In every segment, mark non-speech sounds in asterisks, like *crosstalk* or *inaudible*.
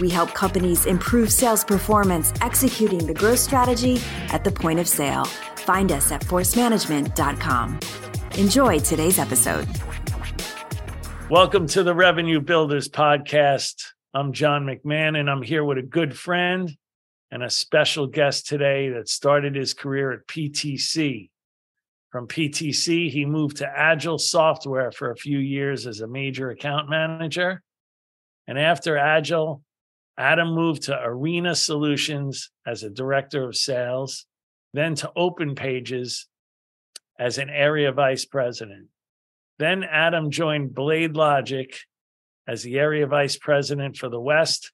We help companies improve sales performance executing the growth strategy at the point of sale. Find us at forcemanagement.com. Enjoy today's episode. Welcome to the Revenue Builders Podcast. I'm John McMahon, and I'm here with a good friend and a special guest today that started his career at PTC. From PTC, he moved to Agile Software for a few years as a major account manager. And after Agile, Adam moved to Arena Solutions as a director of sales, then to OpenPages as an area vice president. Then Adam joined BladeLogic as the area vice president for the West.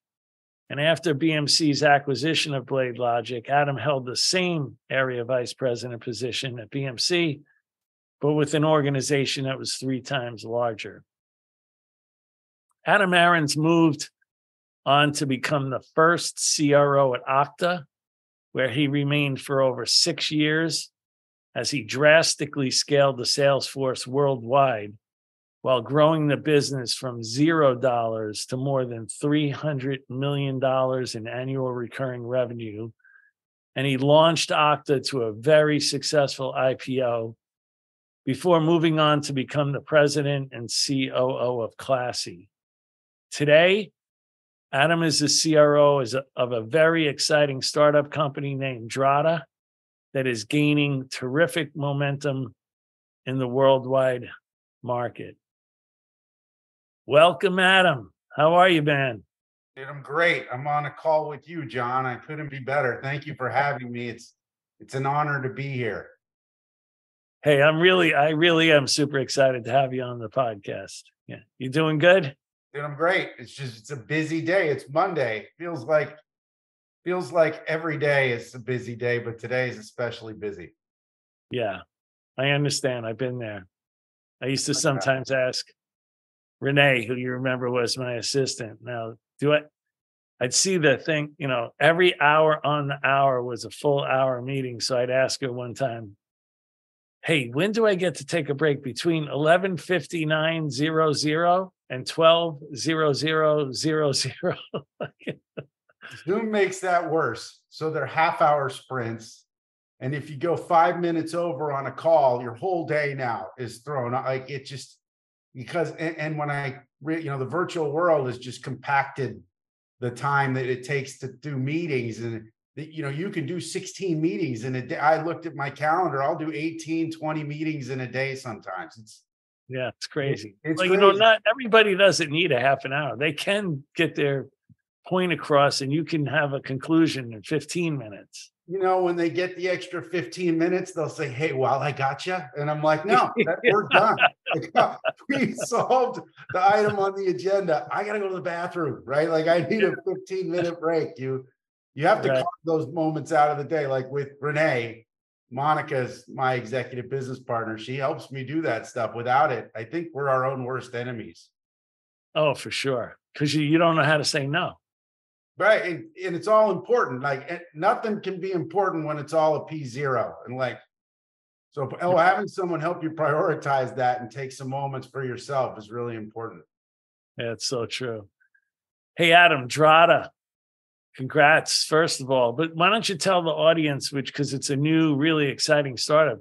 And after BMC's acquisition of BladeLogic, Adam held the same area vice president position at BMC, but with an organization that was three times larger. Adam Aarons moved on to become the first CRO at Okta, where he remained for over six years as he drastically scaled the sales force worldwide while growing the business from zero dollars to more than $300 million in annual recurring revenue. And he launched Okta to a very successful IPO before moving on to become the president and COO of Classy. Today, Adam is the CRO of a very exciting startup company named Drata that is gaining terrific momentum in the worldwide market. Welcome, Adam. How are you, man? Dude, I'm great. I'm on a call with you, John. I couldn't be better. Thank you for having me. It's it's an honor to be here. Hey, I'm really, I really am super excited to have you on the podcast. Yeah. You doing good? Dude, I'm great. It's just it's a busy day. It's Monday. Feels like feels like every day is a busy day, but today is especially busy. Yeah, I understand. I've been there. I used to sometimes ask Renee, who you remember was my assistant. Now, do I? I'd see the thing, you know, every hour on the hour was a full hour meeting. So I'd ask her one time, Hey, when do I get to take a break between 11:59:00 and 12 0 0 0 *laughs* 0. Zoom makes that worse. So they're half hour sprints. And if you go five minutes over on a call, your whole day now is thrown like it just because and, and when I you know the virtual world has just compacted the time that it takes to do meetings and you know you can do 16 meetings in a day. I looked at my calendar, I'll do 18, 20 meetings in a day sometimes. It's yeah, it's crazy. It's like, crazy. you know, not everybody doesn't need a half an hour. They can get their point across and you can have a conclusion in 15 minutes. You know, when they get the extra 15 minutes, they'll say, Hey, well, I got you. And I'm like, No, *laughs* that, we're done. we *laughs* solved the item on the agenda. I got to go to the bathroom, right? Like, I need a 15 minute break. You, you have to right. those moments out of the day, like with Renee Monica's my executive business partner. She helps me do that stuff. Without it, I think we're our own worst enemies. Oh, for sure. Because you, you don't know how to say no. Right. And, and it's all important. Like eh, nothing can be important when it's all a P zero. And like, so oh, having someone help you prioritize that and take some moments for yourself is really important. Yeah, it's so true. Hey, Adam, Drata, Congrats, first of all. But why don't you tell the audience, which because it's a new, really exciting startup,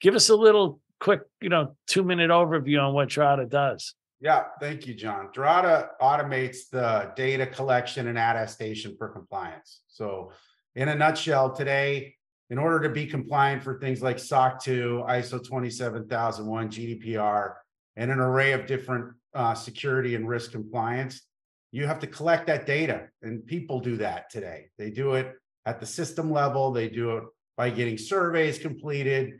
give us a little quick, you know, two minute overview on what Drata does. Yeah, thank you, John. Drata automates the data collection and attestation for compliance. So, in a nutshell, today, in order to be compliant for things like SOC 2, ISO 27001, GDPR, and an array of different uh, security and risk compliance, you have to collect that data and people do that today they do it at the system level they do it by getting surveys completed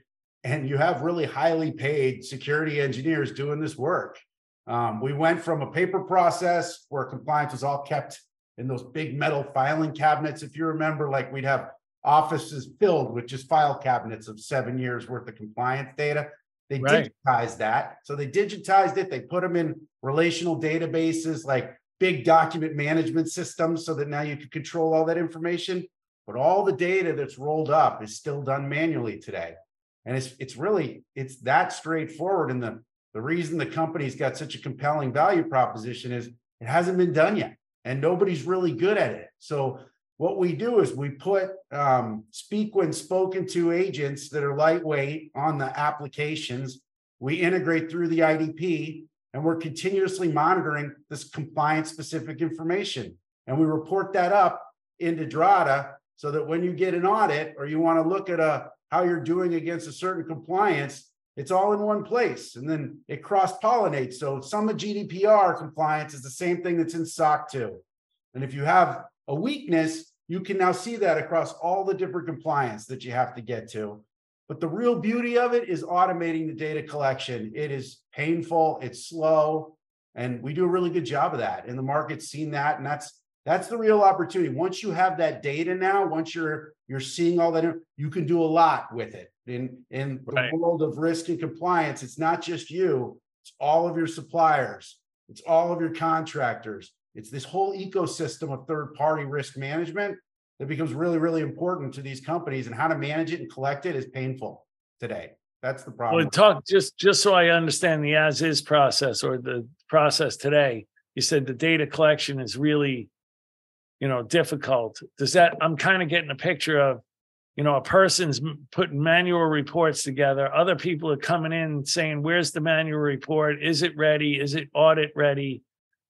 and you have really highly paid security engineers doing this work um, we went from a paper process where compliance was all kept in those big metal filing cabinets if you remember like we'd have offices filled with just file cabinets of seven years worth of compliance data. They Right. digitized that. So they digitized it. They put them in relational databases like big document management systems so that now you can control all that information. But all the data that's rolled up is still done manually today. And it's it's really it's that straightforward. And the the reason the company's got such a compelling value proposition is it hasn't been done yet, and nobody's really good at it. So what we do is we put um, speak when spoken to agents that are lightweight on the applications. We integrate through the IDP, and we're continuously monitoring this compliance specific information, and we report that up into Drata so that when you get an audit or you want to look at a how you're doing against a certain compliance, it's all in one place and then it cross pollinates. So some of GDPR compliance is the same thing that's in SOC 2. And if you have a weakness, you can now see that across all the different compliance that you have to get to. But the real beauty of it is automating the data collection. It is painful, it's slow, and we do a really good job of that. And the market's seen that, and that's that's the real opportunity. Once you have that data now, once you're you're seeing all that, you can do a lot with it. In in the Right. world of risk and compliance, it's not just you, it's all of your suppliers, it's all of your contractors. It's this whole ecosystem of third-party risk management that becomes really, really important to these companies and how to manage it and collect it is painful today. That's the problem. Well, talk just just so I understand the as is process or the process today. You said the data collection is really, you know, difficult. Does that? I'm kind of getting a picture of, you know, a person's putting manual reports together. Other people are coming in saying, "Where's the manual report? Is it ready? Is it audit ready?"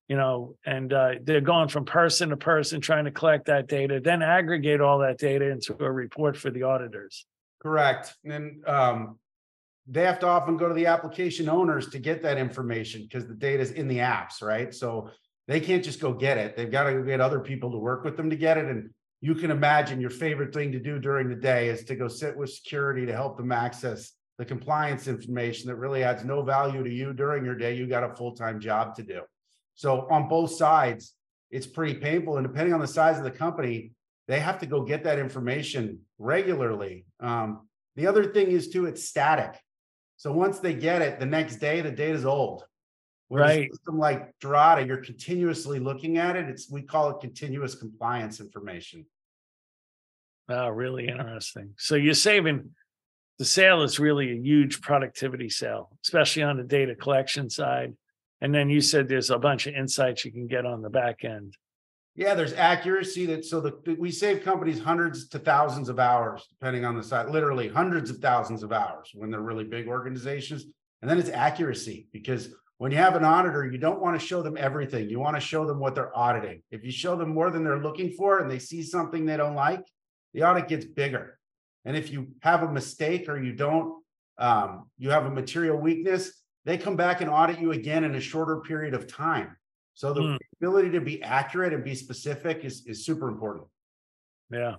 You know, and uh, they're going from person to person trying to collect that data, then aggregate all that data into a report for the auditors. Correct. And um, they have to often go to the application owners to get that information because the data is in the apps, right? So they can't just go get it. They've got to get other people to work with them to get it. And you can imagine your favorite thing to do during the day is to go sit with security to help them access the compliance information that really adds no value to you during your day. You got a full time job to do. So on both sides, it's pretty painful. And depending on the size of the company, they have to go get that information regularly. Um, the other thing is too, it's static. So once they get it, the next day the data's old. Whereas a Right. System like Drata, you're continuously looking at it. It's we call it continuous compliance information. Oh, really interesting. So you're saving the sale is really a huge productivity sale, especially on the data collection side. And then you said there's a bunch of insights you can get on the back end. Yeah, there's accuracy that so the we save companies hundreds to thousands of hours, depending on the site, literally hundreds of thousands of hours when they're really big organizations. And then it's accuracy because when you have an auditor, you don't want to show them everything. You want to show them what they're auditing. If you show them more than they're looking for and they see something they don't like, the audit gets bigger. And if you have a mistake or you don't, um, you have a material weakness, they come back and audit you again in a shorter period of time. So the Hmm. ability to be accurate and be specific is, is super important. Yeah.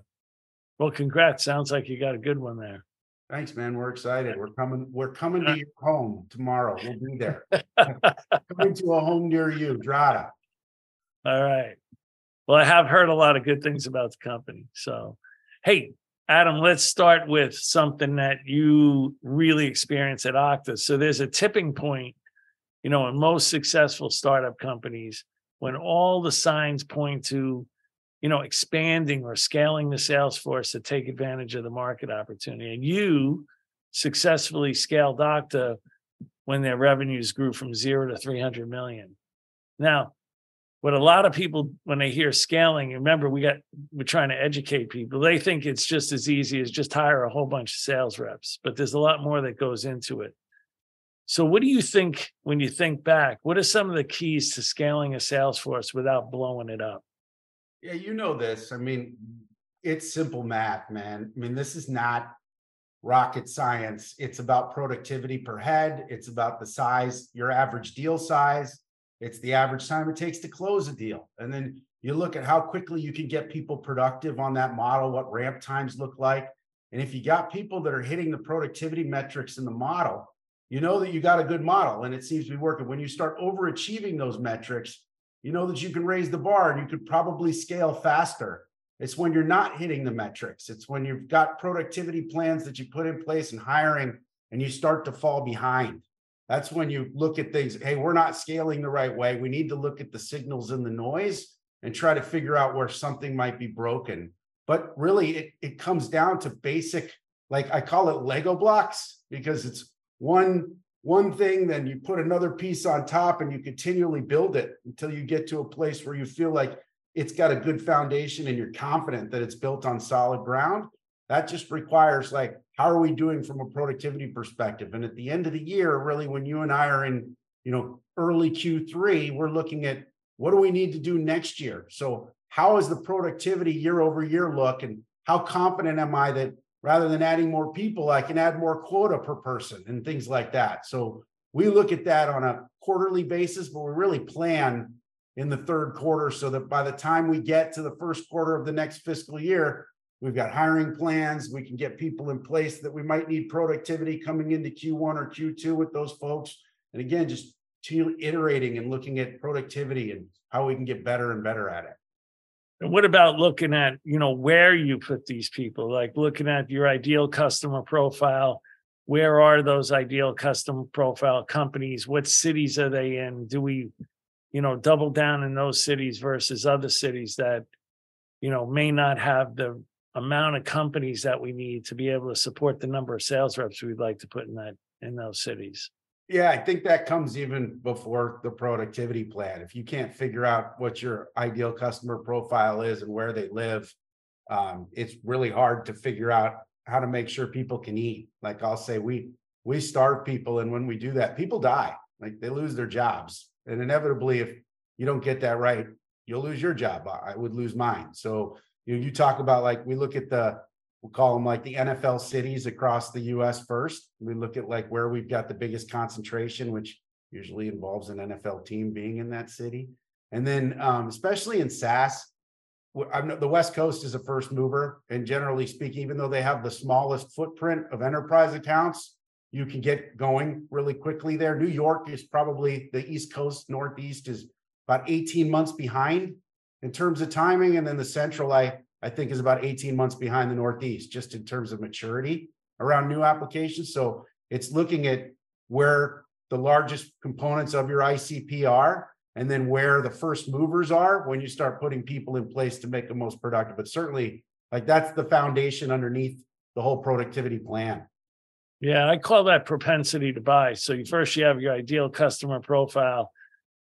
Well, congrats. Sounds like you got a good one there. Thanks, man. We're excited. We're coming, we're coming to your home tomorrow. We'll be there. *laughs* Coming to a home near you, Drata. All right. Well, I have heard a lot of good things about the company. So, hey, Adam, let's start with something that you really experience at Okta. So, there's a tipping point, you know, in most successful startup companies when all the signs point to, you know, expanding or scaling the sales force to take advantage of the market opportunity. And you successfully scaled Okta when their revenues grew from zero to 300 million. Now, what a lot of people when they hear scaling remember we got we're trying to educate people they think it's just as easy as just hire a whole bunch of sales reps but there's a lot more that goes into it so what do you think when you think back what are some of the keys to scaling a sales force without blowing it up Yeah, you know this. I mean, it's simple math, man. I mean, this is not rocket science. It's about productivity per head. It's about the size, your average deal size. It's the average time it takes to close a deal. And then you look at how quickly you can get people productive on that model, what ramp times look like. And if you got people that are hitting the productivity metrics in the model, you know that you got a good model and it seems to be working. When you start overachieving those metrics, you know that you can raise the bar and you could probably scale faster. It's when you're not hitting the metrics. It's when you've got productivity plans that you put in place and hiring and you start to fall behind. That's when you look at things. Hey, we're not scaling the right way. We need to look at the signals and the noise and try to figure out where something might be broken. But really, it, it comes down to basic, like I call it Lego blocks, because it's one one thing, then you put another piece on top and you continually build it until you get to a place where you feel like it's got a good foundation and you're confident that it's built on solid ground. That just requires like, how are we doing from a productivity perspective? And at the end of the year, really, when you and I are in, you know, early Q3, we're looking at what do we need to do next year? So how is the productivity year over year look? And how confident am I that rather than adding more people, I can add more quota per person and things like that. So we look at that on a quarterly basis, but we really plan in the third quarter so that by the time we get to the first quarter of the next fiscal year, we've got hiring plans. We can get people in place that we might need productivity coming into Q1 or Q2 with those folks. And again, just iterating and looking at productivity and how we can get better and better at it. And what about looking at, you know, where you put these people, like looking at your ideal customer profile? Where are those ideal customer profile companies? What cities are they in? Do we, you know, double down in those cities versus other cities that, you know, may not have the amount of companies that we need to be able to support the number of sales reps we'd like to put in that in those cities? Yeah, I think that comes even before the productivity plan. If you can't figure out what your ideal customer profile is and where they live, um, it's really hard to figure out how to make sure people can eat. Like I'll say, we we starve people, and when we do that, people die. Like they lose their jobs, and inevitably, if you don't get that right, you'll lose your job. I would lose mine. So you know, you talk about like we look at the we'll call them like the NFL cities across the US first. We look at like where we've got the biggest concentration, which usually involves an NFL team being in that city. And then, um, especially in SaaS, I'm, the West Coast is a first mover. And generally speaking, even though they have the smallest footprint of enterprise accounts, you can get going really quickly there. New York is probably the East Coast, Northeast is about 18 months behind in terms of timing. And then the Central, I I think is about 18 months behind the Northeast, just in terms of maturity around new applications. So it's looking at where the largest components of your ICP are, and then where the first movers are when you start putting people in place to make them most productive. But certainly, like that's the foundation underneath the whole productivity plan. Yeah, I call that propensity to buy. So you first you have your ideal customer profile,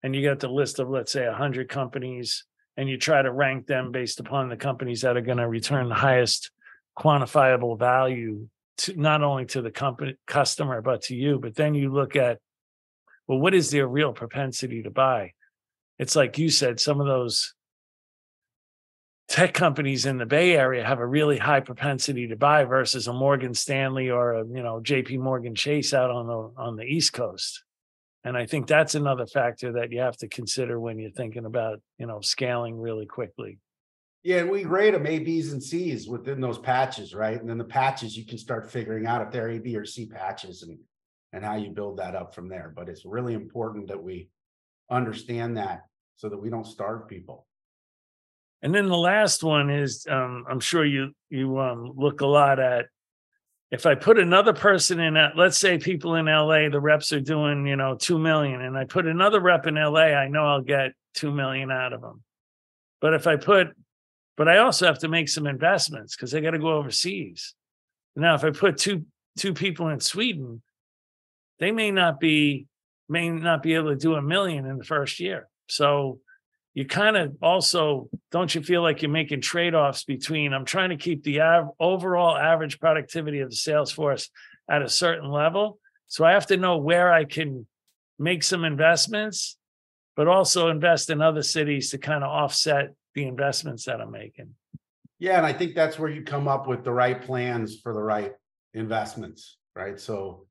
and you get the list of let's say 100 companies and you try to rank them based upon the companies that are going to return the highest quantifiable value to not only to the company customer but to you. But then you look at well what is their real propensity to buy? It's like you said some of those tech companies in the bay area have a really high propensity to buy versus a morgan stanley or a you know jp morgan chase out on the on the east coast and i think that's another factor that you have to consider when you're thinking about you know scaling really quickly. Yeah and we grade them a b's and c's within those patches right? And then the patches you can start figuring out if they're a b or c patches and and how you build that up from there. But it's really important that we understand that so that we don't starve people. And then the last one is um, i'm sure you you um, look a lot at if I put another person in, let's say people in LA, the reps are doing, you know, 2 million, and I put another rep in LA, I know I'll get 2 million out of them. But if I put, but I also have to make some investments because I got to go overseas. Now, if I put two two people in Sweden, they may not be may not be able to do a million in the first year. So you kind of also don't you feel like you're making trade-offs between i'm trying to keep the av- overall average productivity of the sales force at a certain level so i have to know where i can make some investments but also invest in other cities to kind of offset the investments that i'm making. Yeah and i think that's where you come up with the right plans for the right investments right? So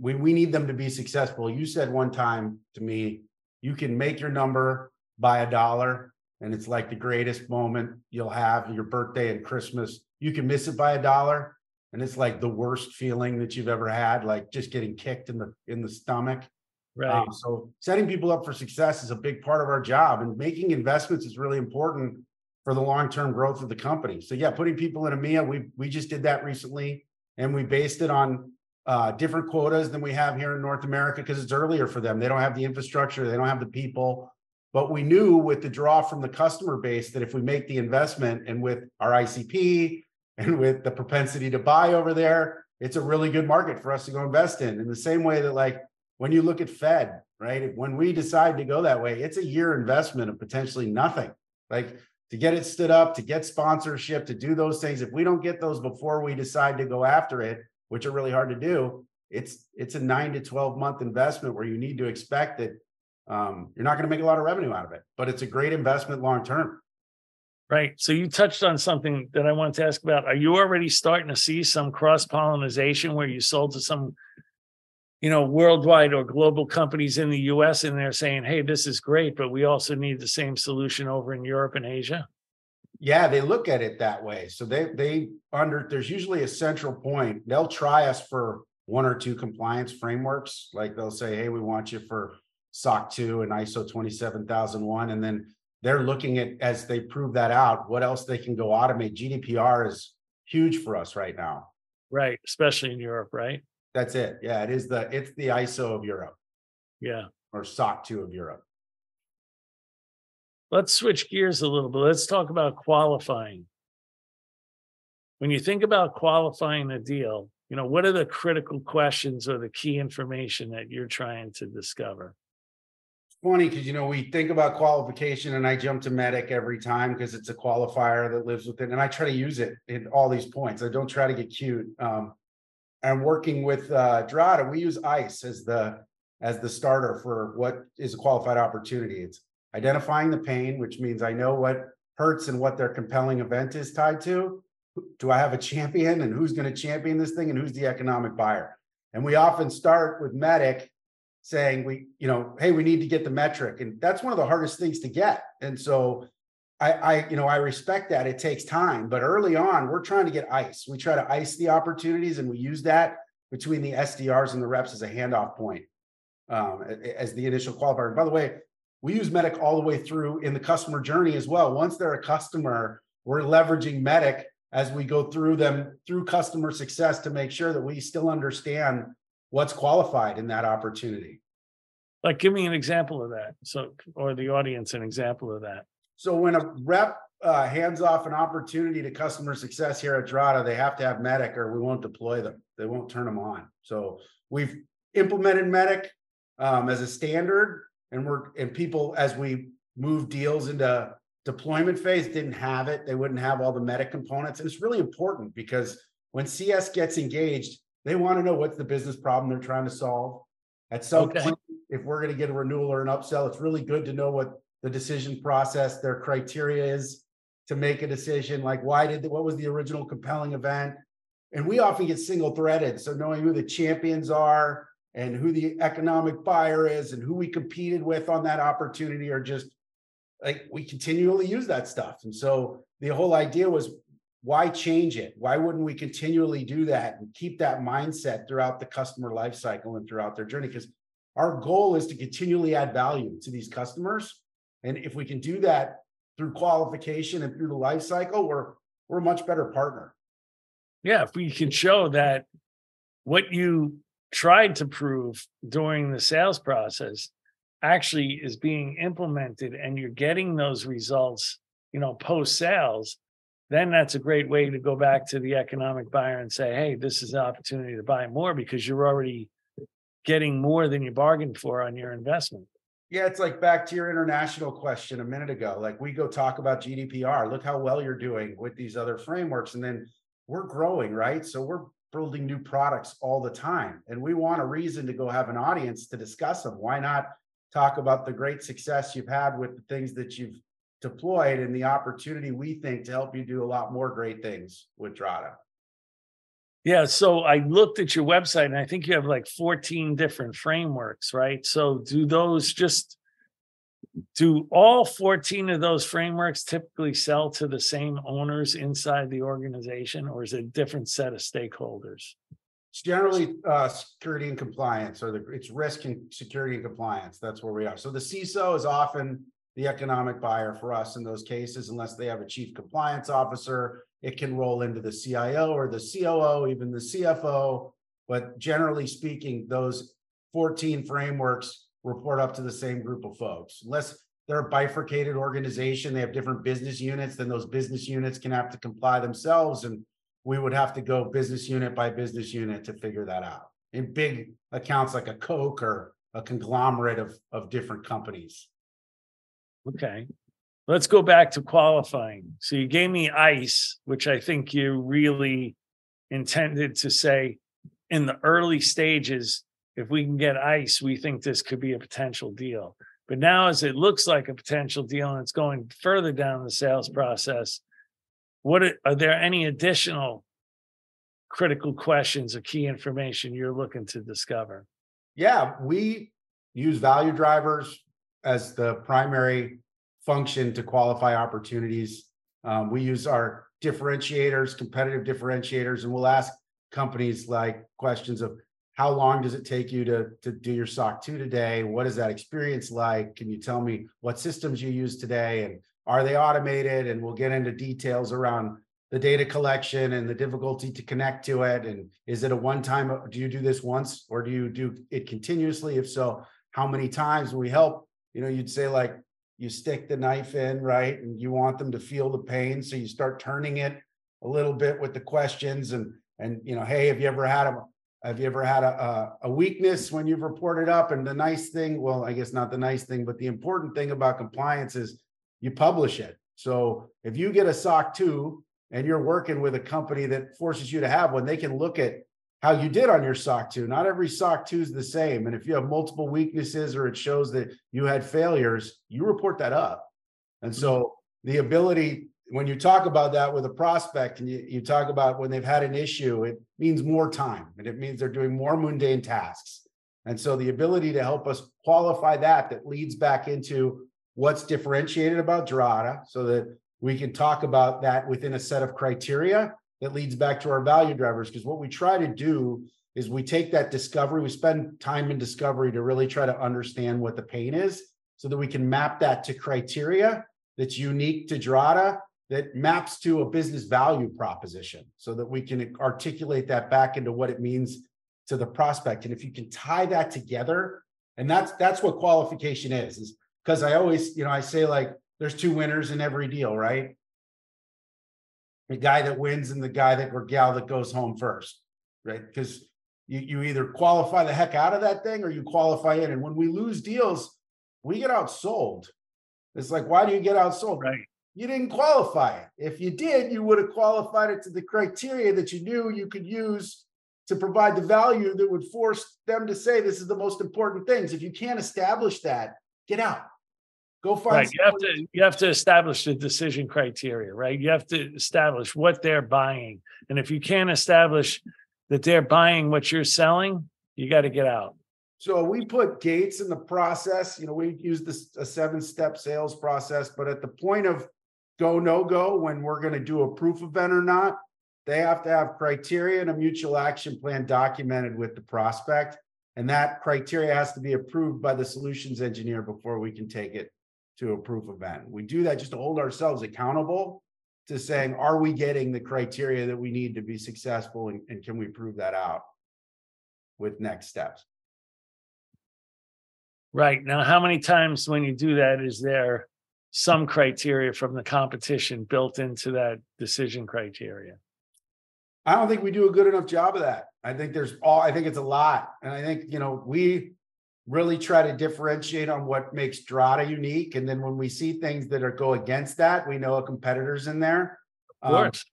we, we need them to be successful. You said one time to me you can make your number by a dollar and it's like the greatest moment you'll have your birthday and christmas you can miss it by a dollar and it's like the worst feeling that you've ever had like just getting kicked in the in the stomach right um, so setting people up for success is a big part of our job and making investments is really important for the long-term growth of the company. So yeah, putting people in EMEA, we we just did that recently, and we based it on uh, different quotas than we have here in North America because it's earlier for them. They don't have the infrastructure, they don't have the people. But we knew with the draw from the customer base that if we make the investment and with our ICP and with the propensity to buy over there, it's a really good market for us to go invest in. In the same way that, like, when you look at Fed, right? When we decide to go that way, it's a year investment of potentially nothing. Like to get it stood up, to get sponsorship, to do those things. If we don't get those before we decide to go after it, which are really hard to do, it's it's a nine to 12 month investment where you need to expect that um, you're not going to make a lot of revenue out of it, but it's a great investment long term. Right. So you touched on something that I wanted to ask about. Are you already starting to see some cross pollination where you sold to some, you know, worldwide or global companies in the US and they're saying, hey, this is great, but we also need the same solution over in Europe and Asia? Yeah, they look at it that way. So they they under there's usually a central point. They'll try us for one or two compliance frameworks. Like they'll say, hey, we want you for SOC 2 and ISO 27001. And then they're looking at as they prove that out, what else they can go automate. GDPR is huge for us right now. Right, especially in Europe, right? That's it. Yeah, it is the it's the ISO of Europe. Yeah. Or SOC 2 of Europe. Let's switch gears a little bit. Let's talk about qualifying. When you think about qualifying a deal, you know, what are the critical questions or the key information that you're trying to discover? Funny because you know we think about qualification and I jump to MEDDIC every time because it's a qualifier that lives with it, and I try to use it in all these points. I don't try to get cute. Um, and working with uh, Drata, we use ICE as the as the starter for what is a qualified opportunity. It's identifying the pain, which means I know what hurts and what their compelling event is tied to. Do I have a champion and who's going to champion this thing and who's the economic buyer? And we often start with MEDDIC saying we, you know, hey, we need to get the metric. And that's one of the hardest things to get. And so I, I, you know, I respect that. It takes time, but early on, we're trying to get ice. We try to ice the opportunities and we use that between the SDRs and the reps as a handoff point, um, as the initial qualifier. And by the way, we use MEDDIC all the way through in the customer journey as well. Once they're a customer, we're leveraging MEDDIC as we go through them through customer success to make sure that we still understand what's qualified in that opportunity. Like, give me an example of that. So, or the audience, an example of that. So, when a rep uh, hands off an opportunity to customer success here at Drata, they have to have MEDDIC or we won't deploy them. They won't turn them on. So, we've implemented MEDDIC um, as a standard, and we're and people as we move deals into deployment phase didn't have it. They wouldn't have all the MEDDIC components, and it's really important because when CS gets engaged, they want to know what's the business problem they're trying to solve. At some okay. point, if we're going to get a renewal or an upsell, it's really good to know what the decision process, their criteria is to make a decision. Like, why did the, what was the original compelling event? And we often get single threaded. So knowing who the champions are and who the economic buyer is and who we competed with on that opportunity are just like we continually use that stuff. And so the whole idea was why change it? Why wouldn't we continually do that and keep that mindset throughout the customer life cycle and throughout their journey? Because our goal is to continually add value to these customers. And if we can do that through qualification and through the life cycle, we're we're a much better partner. Yeah, if we can show that what you tried to prove during the sales process actually is being implemented and you're getting those results, you know, post sales, then that's a great way to go back to the economic buyer and say, hey, this is an opportunity to buy more because you're already getting more than you bargained for on your investment. Yeah, it's like back to your international question a minute ago. Like we go talk about GDPR. Look how well you're doing with these other frameworks. And then we're growing, right? So we're building new products all the time. And we want a reason to go have an audience to discuss them. Why not talk about the great success you've had with the things that you've deployed and the opportunity we think to help you do a lot more great things with Drata. Yeah, so I looked at your website and I think you have like 14 different frameworks, right? So do those just do all 14 of those frameworks typically sell to the same owners inside the organization or is it a different set of stakeholders? It's generally uh, security and compliance or the it's risk and security and compliance. That's where we are. So the CISO is often the economic buyer for us in those cases, unless they have a chief compliance officer. It can roll into the CIO or the COO, even the CFO. But generally speaking, those 14 frameworks report up to the same group of folks. Unless they're a bifurcated organization, they have different business units, then those business units can have to comply themselves. And we would have to go business unit by business unit to figure that out in big accounts like a Coke or a conglomerate of, of different companies. Okay. Let's go back to qualifying. So you gave me ice, which I think you really intended to say in the early stages, if we can get ice, we think this could be a potential deal. But now, as it looks like a potential deal and it's going further down the sales process, what are, are there any additional critical questions or key information you're looking to discover? Yeah, we use value drivers as the primary function to qualify opportunities. Um, we use our differentiators, competitive differentiators, and we'll ask companies like questions of how long does it take you to, to do your SOC 2 today? What is that experience like? Can you tell me what systems you use today? And are they automated? And we'll get into details around the data collection and the difficulty to connect to it. And is it a one time, do you do this once or do you do it continuously? If so, how many times we help? You know, you'd say like you stick the knife in, right? And you want them to feel the pain. So you start turning it a little bit with the questions and, and, you know, hey, have you ever had a, have you ever had a, a, weakness when you've reported up? And the nice thing, well, I guess not the nice thing, but the important thing about compliance is you publish it. So if you get a SOC 2 and you're working with a company that forces you to have one, they can look at how you did on your SOC 2. Not every SOC 2 is the same. And if you have multiple weaknesses or it shows that you had failures, you report that up. And so mm-hmm. the ability, when you talk about that with a prospect and you, you talk about when they've had an issue, it means more time and it means they're doing more mundane tasks. And so the ability to help us qualify that, that leads back into what's differentiated about Drata so that we can talk about that within a set of criteria that leads back to our value drivers. Because what we try to do is we take that discovery, we spend time in discovery to really try to understand what the pain is so that we can map that to criteria that's unique to Drata that maps to a business value proposition so that we can articulate that back into what it means to the prospect. And if you can tie that together, and that's that's what qualification is, is because I always, you know, I say like there's two winners in every deal, right? The guy that wins and the guy that or gal that goes home first, right? Because you, you either qualify the heck out of that thing or you qualify in. And when we lose deals, we get outsold. It's like, why do you get outsold? Right. You didn't qualify it. If you did, you would have qualified it to the criteria that you knew you could use to provide the value that would force them to say this is the most important things. If you can't establish that, get out. Go find. Right. You have to you have to establish the decision criteria, right? You have to establish what they're buying, and if you can't establish that they're buying what you're selling, you got to get out. So we put gates in the process. You know, we use this a seven step sales process, but at the point of go no go, when we're going to do a proof event or not, they have to have criteria and a mutual action plan documented with the prospect. And that criteria has to be approved by the solutions engineer before we can take it to a proof event. We do that just to hold ourselves accountable to saying, are we getting the criteria that we need to be successful and, and can we prove that out with next steps? Right. Now, how many times when you do that is there some criteria from the competition built into that decision criteria? I don't think we do a good enough job of that. I think there's all I think it's a lot. And I think, you know, we really try to differentiate on what makes Drata unique. And then when we see things that are go against that, we know a competitor's in there. Of course. Um,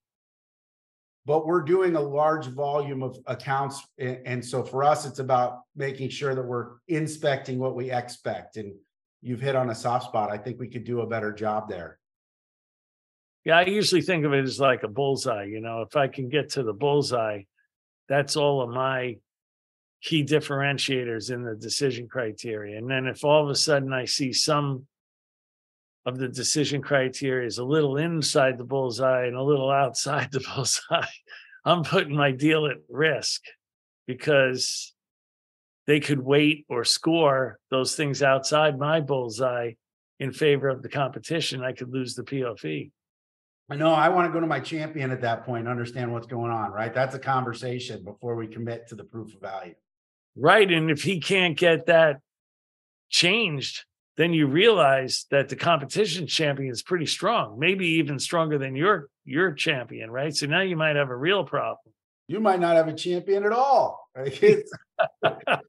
but we're doing a large volume of accounts. And so for us, it's about making sure that we're inspecting what we expect. And you've hit on a soft spot. I think we could do a better job there. Yeah, I usually think of it as like a bullseye. You know, if I can get to the bullseye, that's all of my key differentiators in the decision criteria. And then if all of a sudden I see some of the decision criteria is a little inside the bullseye and a little outside *laughs* the bullseye, I'm putting my deal at risk because they could weight or score those things outside my bullseye in favor of the competition, I could lose the POV. I know I want to go to my champion at that point, and understand what's going on, right? That's a conversation before we commit to the proof of value. Right. And if he can't get that changed, then you realize that the competition champion is pretty strong, maybe even stronger than your your champion, right? So now you might have a real problem. You might not have a champion at all. *laughs* that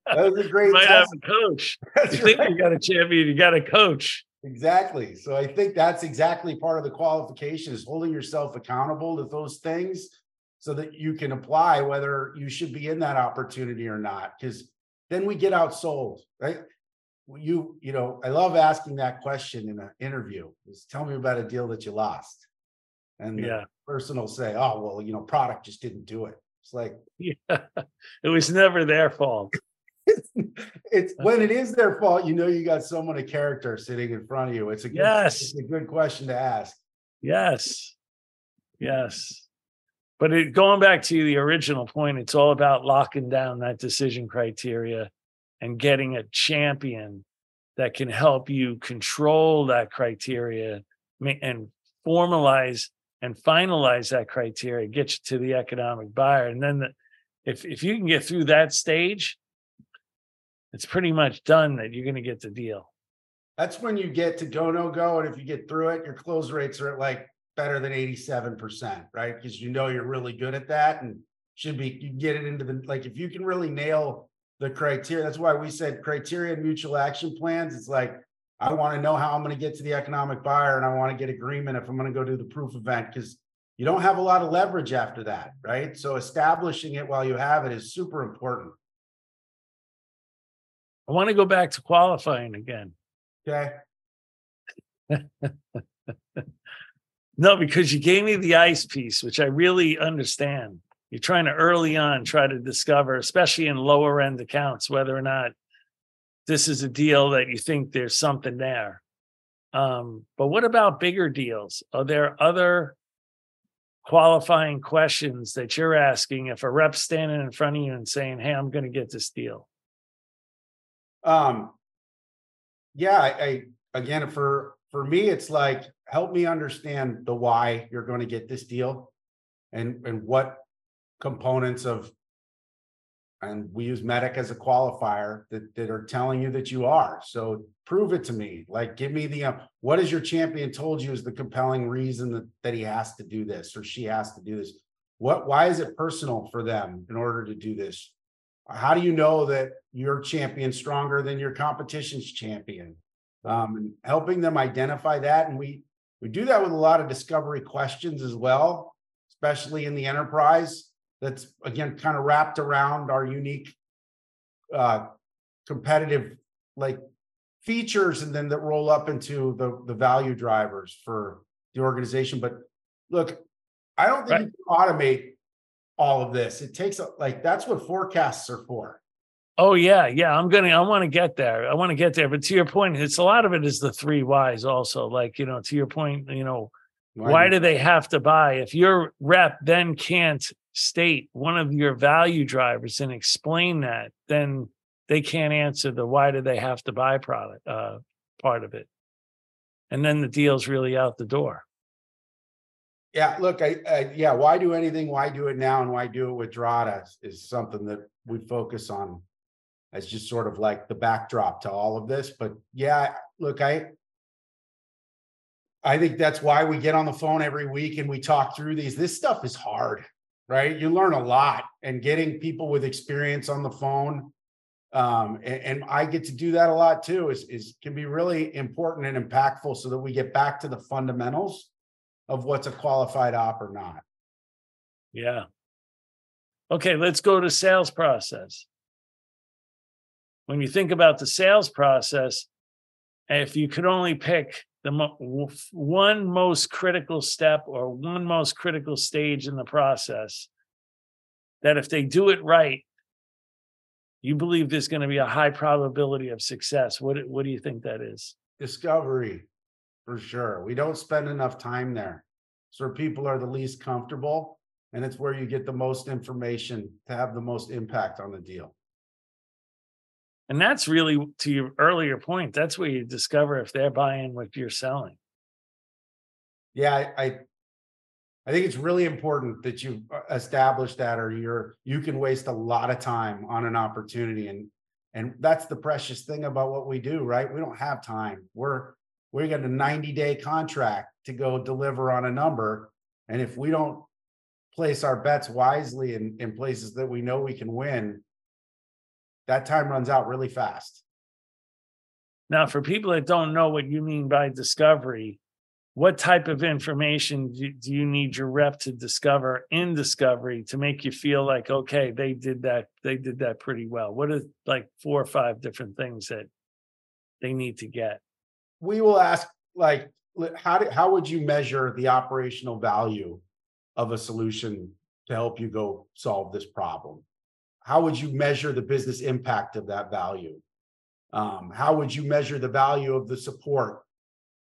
was a great. You might test. have a coach. *laughs* That's you right. think you got a champion, you got a coach. Exactly. So I think that's exactly part of the qualification is holding yourself accountable to those things so that you can apply whether you should be in that opportunity or not. Because then we get outsold, right? You, you know, I love asking that question in an interview is tell me about a deal that you lost. And yeah. the person will say, Oh, well, you know, product just didn't do it. It's like, yeah, *laughs* it was never their fault *laughs* it's when it is their fault, you know you got someone a character sitting in front of you. It's a good, yes. It's a good question to ask. Yes. Yes. But it, going back to the original point, it's all about locking down that decision criteria and getting a champion that can help you control that criteria and formalize and finalize that criteria, get you to the economic buyer. And then the, if if you can get through that stage, it's pretty much done that you're going to get the deal. That's when you get to go no go, and if you get through it, your close rates are at like better than 87%, right? Because you know you're really good at that and should be you get it into the like if you can really nail the criteria. That's why we said criteria and mutual action plans. It's like I want to know how I'm going to get to the economic buyer and I want to get agreement if I'm going to go do the proof event because you don't have a lot of leverage after that, right? So establishing it while you have it is super important. I want to go back to qualifying again. Okay. *laughs* no, because you gave me the ice piece, which I really understand. You're trying to early on try to discover, especially in lower end accounts, whether or not this is a deal that you think there's something there. Um, but what about bigger deals? Are there other qualifying questions that you're asking if a rep's standing in front of you and saying, Hey, I'm going to get this deal? Um, yeah, I, I again for for me, it's like help me understand the why you're going to get this deal, and and what components of and we use MEDDIC as a qualifier that, that are telling you that you are. So prove it to me. Like, give me the um, what has your champion told you is the compelling reason that, that he has to do this or she has to do this? What why is it personal for them in order to do this? How do you know that your champion stronger than your competition's champion? Um, and helping them identify that, and we we do that with a lot of discovery questions as well, especially in the enterprise. That's again kind of wrapped around our unique uh, competitive like features, and then that roll up into the the value drivers for the organization. But look, I don't think right. you can automate all of this. It takes like that's what forecasts are for. Oh yeah, yeah. I'm gonna. I want to get there. I want to get there. But to your point, it's a lot of it is the three whys. Also, like you know, to your point, you know, why, why do they have to buy? If your rep then can't state one of your value drivers and explain that, then they can't answer the why do they have to buy product uh, part of it, and then the deal's really out the door. Yeah, look, I, I, yeah, why do anything? Why do it now? And why do it with Drata is something that we focus on as just sort of like the backdrop to all of this. But yeah, look, I I think that's why we get on the phone every week and we talk through these. This stuff is hard, right? You learn a lot, and getting people with experience on the phone, um, and, and I get to do that a lot too. Is is can be really important and impactful, so that we get back to the fundamentals of what's a qualified op or not. Yeah. Okay, let's go to sales process. When you think about the sales process, if you could only pick the mo- one most critical step or one most critical stage in the process, that if they do it right, you believe there's going to be a high probability of success. What what do you think that is? Discovery for sure. We don't spend enough time there. So people are the least comfortable, and it's where you get the most information to have the most impact on the deal. And that's really to your earlier point, that's where you discover if they're buying what you're selling. Yeah, I, I think it's really important that you uh, establish that or you're you can waste a lot of time on an opportunity and and that's the precious thing about what we do, right? We don't have time. We're we got a 90 day contract to go deliver on a number. And if we don't place our bets wisely in, in places that we know we can win, that time runs out really fast. Now, for people that don't know what you mean by discovery, what type of information do, do you need your rep to discover in discovery to make you feel like okay they did that they did that pretty well? What are like four or five different things that they need to get? We will ask like how do, how would you measure the operational value of a solution to help you go solve this problem how would you measure the business impact of that value um, how would you measure the value of the support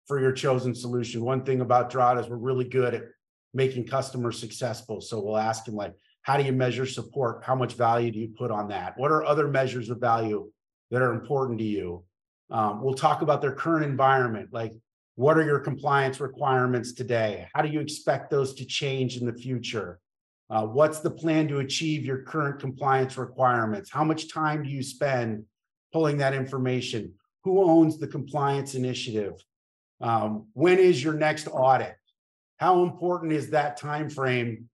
for your chosen solution. One thing about Drata is we're really good at making customers successful. So we'll ask them like, how do you measure support? How much value do you put on that? What are other measures of value that are important to you? Um, we'll talk about their current environment, like what are your compliance requirements today? How do you expect those to change in the future? Uh, what's the plan to achieve your current compliance requirements? How much time do you spend pulling that information? Who owns the compliance initiative? Um, when is your next audit? How important is that time frame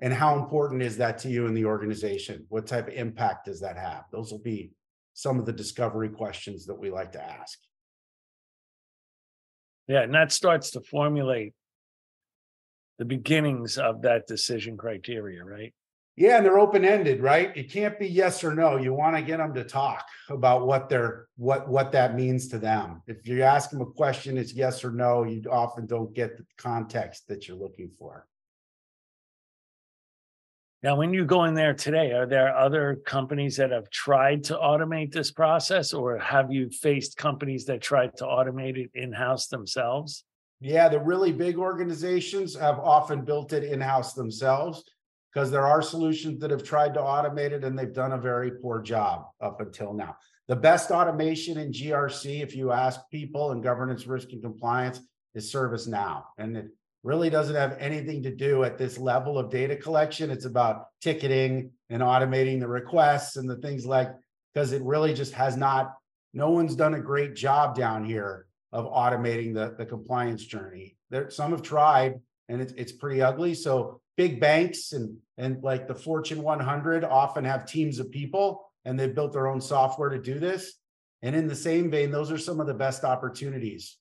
and how important is that to you and the organization? What type of impact does that have? Those will be some of the discovery questions that we like to ask. Yeah, and that starts to formulate the beginnings of that decision criteria, right? Yeah, and they're open ended, right? It can't be yes or no. You want to get them to talk about what they're what what that means to them. If you ask them a question, it's yes or no. You often don't get the context that you're looking for. Now, when you go in there today, are there other companies that have tried to automate this process, or have you faced companies that tried to automate it in house themselves? Yeah, the really big organizations have often built it in house themselves because there are solutions that have tried to automate it and they've done a very poor job up until now. The best automation in GRC, if you ask people in governance, risk, and compliance, is ServiceNow. And it really doesn't have anything to do at this level of data collection. It's about ticketing and automating the requests and the things like, because it really just has not, no one's done a great job down here of automating the, the compliance journey. There, some have tried and it's, it's pretty ugly. So big banks and and like the Fortune 100 often have teams of people and they've built their own software to do this. And in the same vein, those are some of the best opportunities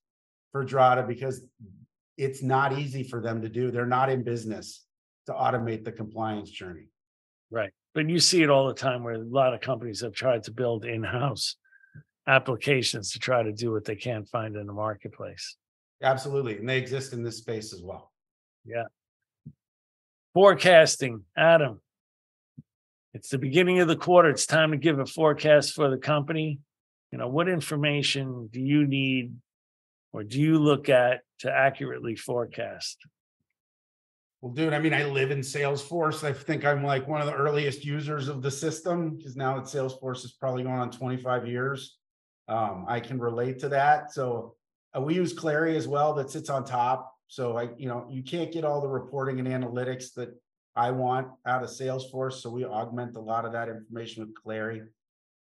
for Drata because it's not easy for them to do. They're not in business to automate the compliance journey. Right. But you see it all the time where a lot of companies have tried to build in house applications to try to do what they can't find in the marketplace. Absolutely. And they exist in this space as well. Yeah. Forecasting, Adam. It's the beginning of the quarter. It's time to give a forecast for the company. You know, what information do you need or do you look at to accurately forecast? Well, dude, I mean, I live in Salesforce. I think I'm like one of the earliest users of the system because now that Salesforce is probably going on 25 years. Um, I can relate to that. So uh, we use Clari as well that sits on top. So I, you know, you can't get all the reporting and analytics that I want out of Salesforce. So we augment a lot of that information with Clari.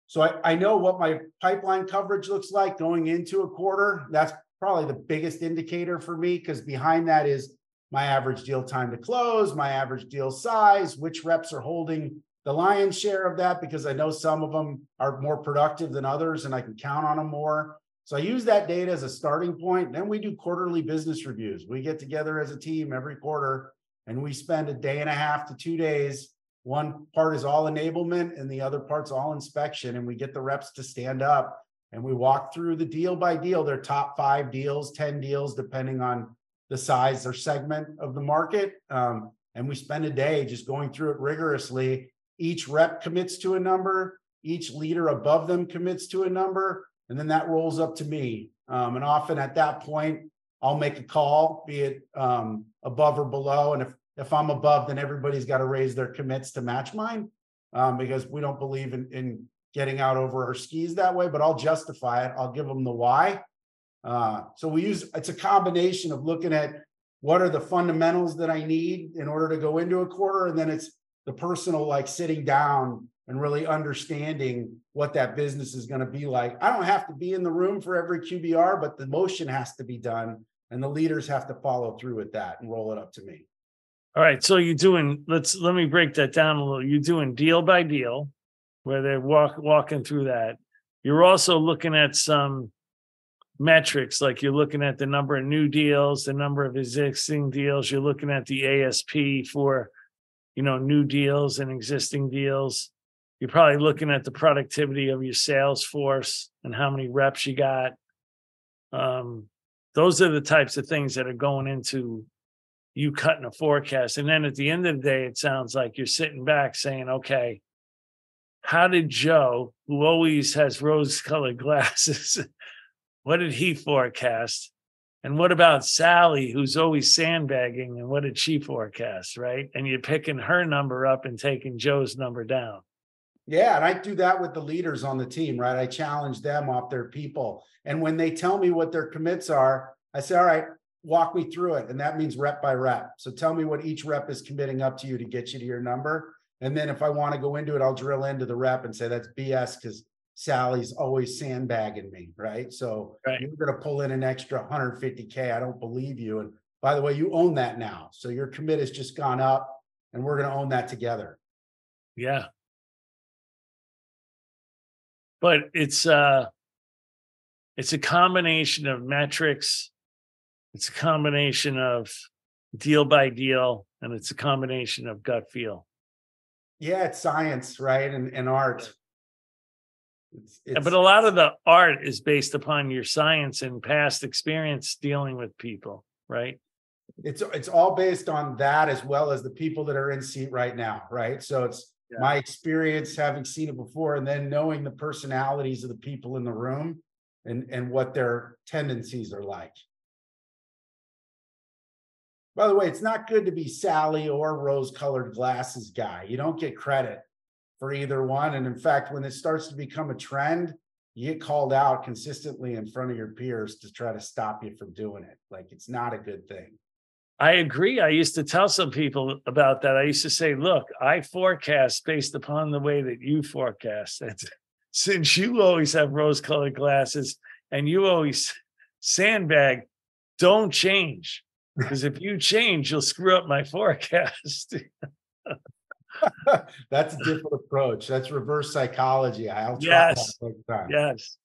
So I, I know what my pipeline coverage looks like going into a quarter. That's probably the biggest indicator for me because behind that is my average deal time to close, my average deal size, which reps are holding the lion's share of that because I know some of them are more productive than others and I can count on them more. So I use that data as a starting point. Then we do quarterly business reviews. We get together as a team every quarter and we spend a day and a half to two days. One part is all enablement and the other part's all inspection. And we get the reps to stand up and we walk through the deal by deal, their top five deals, 10 deals, depending on the size or segment of the market. Um, and we spend a day just going through it rigorously. Each rep commits to a number, each leader above them commits to a number and then that rolls up to me. Um, and often at that point, I'll make a call, be it um, above or below. And if if I'm above, then everybody's got to raise their commits to match mine um, because we don't believe in, in getting out over our skis that way, but I'll justify it. I'll give them the why. Uh, so we use it's a combination of looking at what are the fundamentals that I need in order to go into a quarter, and then it's the personal like sitting down and really understanding what that business is going to be like. I don't have to be in the room for every QBR, but the motion has to be done, and the leaders have to follow through with that and roll it up to me. All right, so you're doing. Let's let me break that down a little. You're doing deal by deal, where they're walk walking through that. You're also looking at some metrics, like you're looking at the number of new deals, the number of existing deals. You're looking at the ASP for, you know, new deals and existing deals. You're probably looking at the productivity of your sales force and how many reps you got. Um, those are the types of things that are going into you cutting a forecast. And then at the end of the day, it sounds like you're sitting back saying, okay, how did Joe, who always has rose colored *laughs* glasses, what did he forecast? And what about Sally, who's always sandbagging? And what did she forecast? Right. And you're picking her number up and taking Joe's number down. Yeah. And I do that with the leaders on the team, right? I challenge them off their people. And when they tell me what their commits are, I say, all right, walk me through it. And that means rep by rep. So tell me what each rep is committing up to you to get you to your number. And then if I want to go into it, I'll drill into the rep and say that's BS because Sally's always sandbagging me, right? So right. you're going to pull in an extra 150K. I don't believe you. And by the way, you own that now. So your commit has just gone up and we're going to own that together. Yeah. But it's uh it's a combination of metrics, it's a combination of deal by deal, and it's a combination of gut feel. Yeah, it's science, right? And, and art. It's, it's, but a lot of the art is based upon your science and past experience dealing with people, right? It's it's all based on that as well as the people that are in seat right now, right? So it's yeah. my experience having seen it before and then knowing the personalities of the people in the room and and what their tendencies are like. By the way, it's not good to be Sally or rose colored glasses guy. You don't get credit for either one. And in fact, when it starts to become a trend, you get called out consistently in front of your peers to try to stop you from doing it. Like it's not a good thing. I agree. I used to tell some people about that. I used to say, look, I forecast based upon the way that you forecast. And *laughs* since you always have rose colored glasses and you always sandbag, don't change. Because if you change, you'll screw up my forecast. *laughs* *laughs* That's a different approach. That's reverse psychology. I'll try yes. Yes.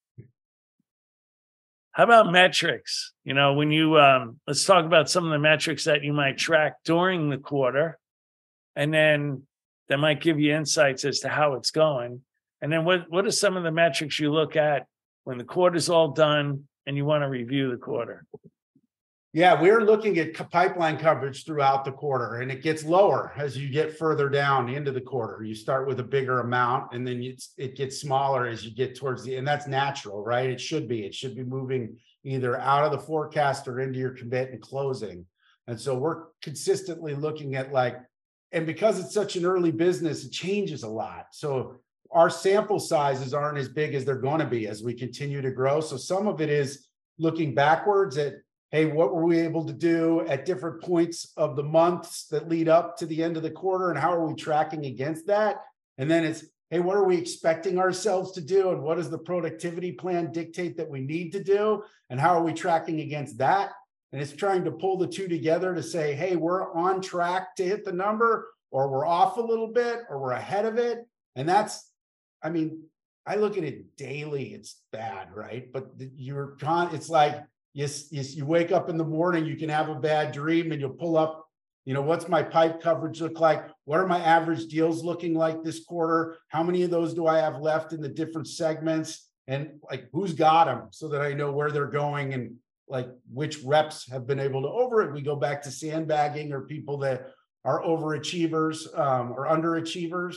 How about metrics? You know, when you um, let's talk about some of the metrics that you might track during the quarter, and then that might give you insights as to how it's going. And then what what are some of the metrics you look at when the quarter's all done and you want to review the quarter? Yeah, we're looking at pipeline coverage throughout the quarter, and it gets lower as you get further down into the quarter. You start with a bigger amount, and then it gets smaller as you get towards the, and that's natural, right? It should be. It should be moving either out of the forecast or into your commit and closing. And so we're consistently looking at like, and because it's such an early business, it changes a lot. So our sample sizes aren't as big as they're going to be as we continue to grow. So some of it is looking backwards at hey, what were we able to do at different points of the months that lead up to the end of the quarter and how are we tracking against that? And then it's, hey, what are we expecting ourselves to do? And what does the productivity plan dictate that we need to do? And how are we tracking against that? And it's trying to pull the two together to say, hey, we're on track to hit the number, or we're off a little bit, or we're ahead of it. And that's, I mean, I look at it daily, it's bad, right? But you're it's like, Yes, yes, you wake up in the morning, you can have a bad dream and you'll pull up, you know, what's my pipe coverage look like? What are my average deals looking like this quarter? How many of those do I have left in the different segments? And like who's got them so that I know where they're going and like which reps have been able to over it. We go back to sandbagging or people that are overachievers um, or underachievers.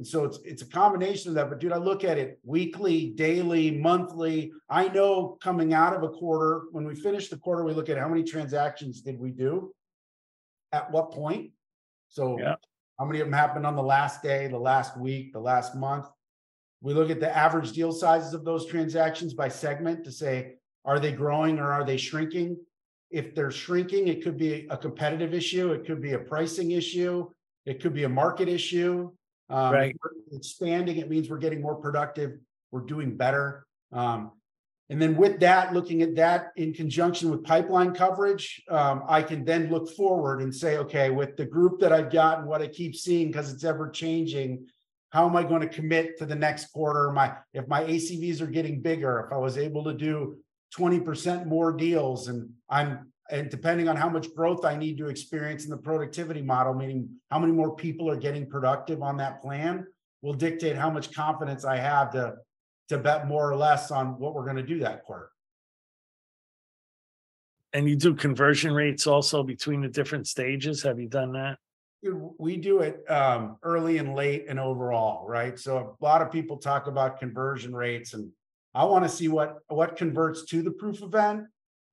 And so it's it's a combination of that. But dude, I look at it weekly, daily, monthly. I know coming out of a quarter, when we finish the quarter, we look at how many transactions did we do, at what point. So yeah. how many of them happened on the last day, the last week, the last month. We look at the average deal sizes of those transactions by segment to say, are they growing or are they shrinking? If they're shrinking, it could be a competitive issue, it could be a pricing issue, it could be a market issue. Um, Right. Expanding, it means we're getting more productive, we're doing better. Um, and then with that, looking at that in conjunction with pipeline coverage, um, I can then look forward and say, okay, with the group that I've got and what I keep seeing, because it's ever changing, how am I going to commit to the next quarter? My if my ACVs are getting bigger, if I was able to do 20% more deals and I'm and depending on how much growth I need to experience in the productivity model, meaning how many more people are getting productive on that plan, will dictate how much confidence I have to to bet more or less on what we're going to do that quarter. And you do conversion rates also between the different stages. Have you done that? We do it um, early and late and overall, right? So a lot of people talk about conversion rates, and I want to see what what converts to the proof event.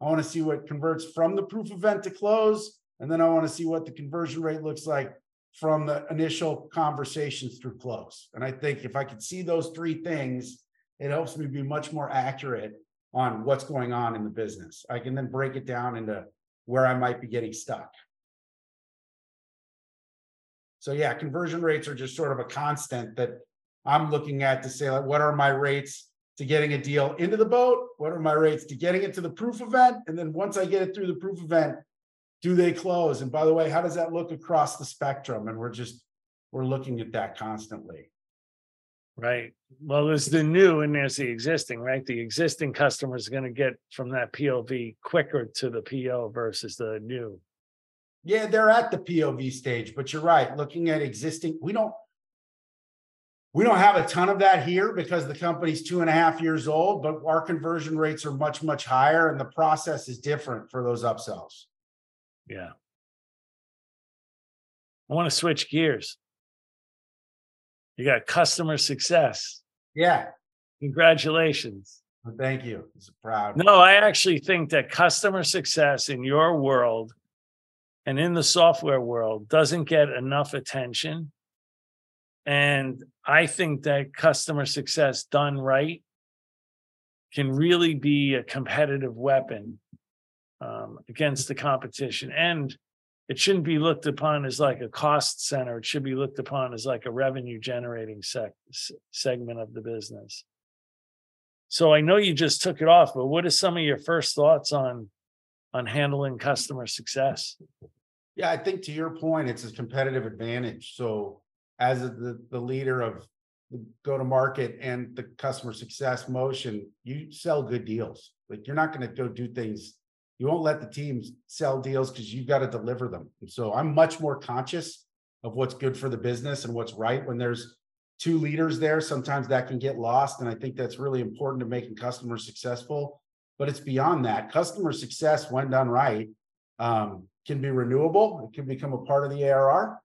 I want to see what converts from the proof event to close, and then I want to see what the conversion rate looks like from the initial conversations through close. And I think if I could see those three things, it helps me be much more accurate on what's going on in the business. I can then break it down into where I might be getting stuck. So yeah, conversion rates are just sort of a constant that I'm looking at to say like, what are my rates to getting a deal into the boat? What are my rates to getting it to the proof event? And then once I get it through the proof event, do they close? And by the way, how does that look across the spectrum? And we're just we're looking at that constantly. Right. Well, there's the new and there's the existing, right? The existing customers are going to get from that POV quicker to the PO versus the new. Yeah, they're at the POV stage, but you're right. Looking at existing, we don't we don't have a ton of that here because the company's two and a half years old, but our conversion rates are much, much higher, and the process is different for those upsells. Yeah. I want to switch gears. You got customer success. Yeah. Congratulations. Well, thank you. It's a proud. No, I actually think that customer success in your world and in the software world doesn't get enough attention. And I think that customer success done right can really be a competitive weapon um, against the competition. And it shouldn't be looked upon as like a cost center. It should be looked upon as like a revenue generating sec- segment of the business. So I know you just took it off, but what are some of your first thoughts on on handling customer success? Yeah, I think to your point, it's a competitive advantage. So as the, the leader of the go to market and the customer success motion, you sell good deals. Like you're not going to go do things. You won't let the teams sell deals because you've got to deliver them. And so I'm much more conscious of what's good for the business and what's right when there's two leaders there. Sometimes that can get lost. And I think that's really important to making customers successful. But it's beyond that. Customer success, when done right, um, can be renewable. It can become a part of the ARR.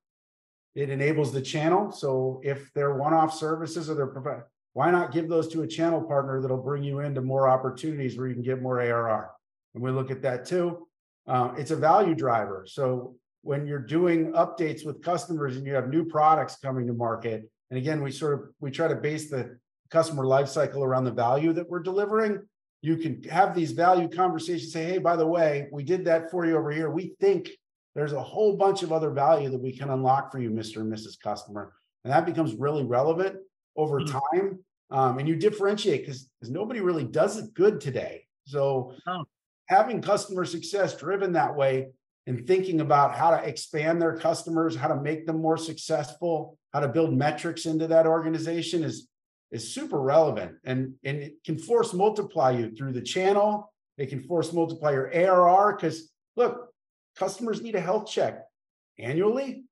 It enables the channel. So if they're one-off services or they're why not give those to a channel partner that'll bring you into more opportunities where you can get more ARR? And we look at that too. Uh, it's a value driver. So when you're doing updates with customers and you have new products coming to market, and again, we sort of we try to base the customer lifecycle around the value that we're delivering. You can have these value conversations. Say, hey, by the way, we did that for you over here. We think there's a whole bunch of other value that we can unlock for you, Mr. and Mrs. Customer. And that becomes really relevant over mm-hmm. time. Um, and you differentiate because nobody really does it good today. So oh. having customer success driven that way and thinking about how to expand their customers, how to make them more successful, how to build metrics into that organization is, is super relevant. And, and it can force multiply you through the channel. It can force multiply your ARR because look, customers need a health check annually.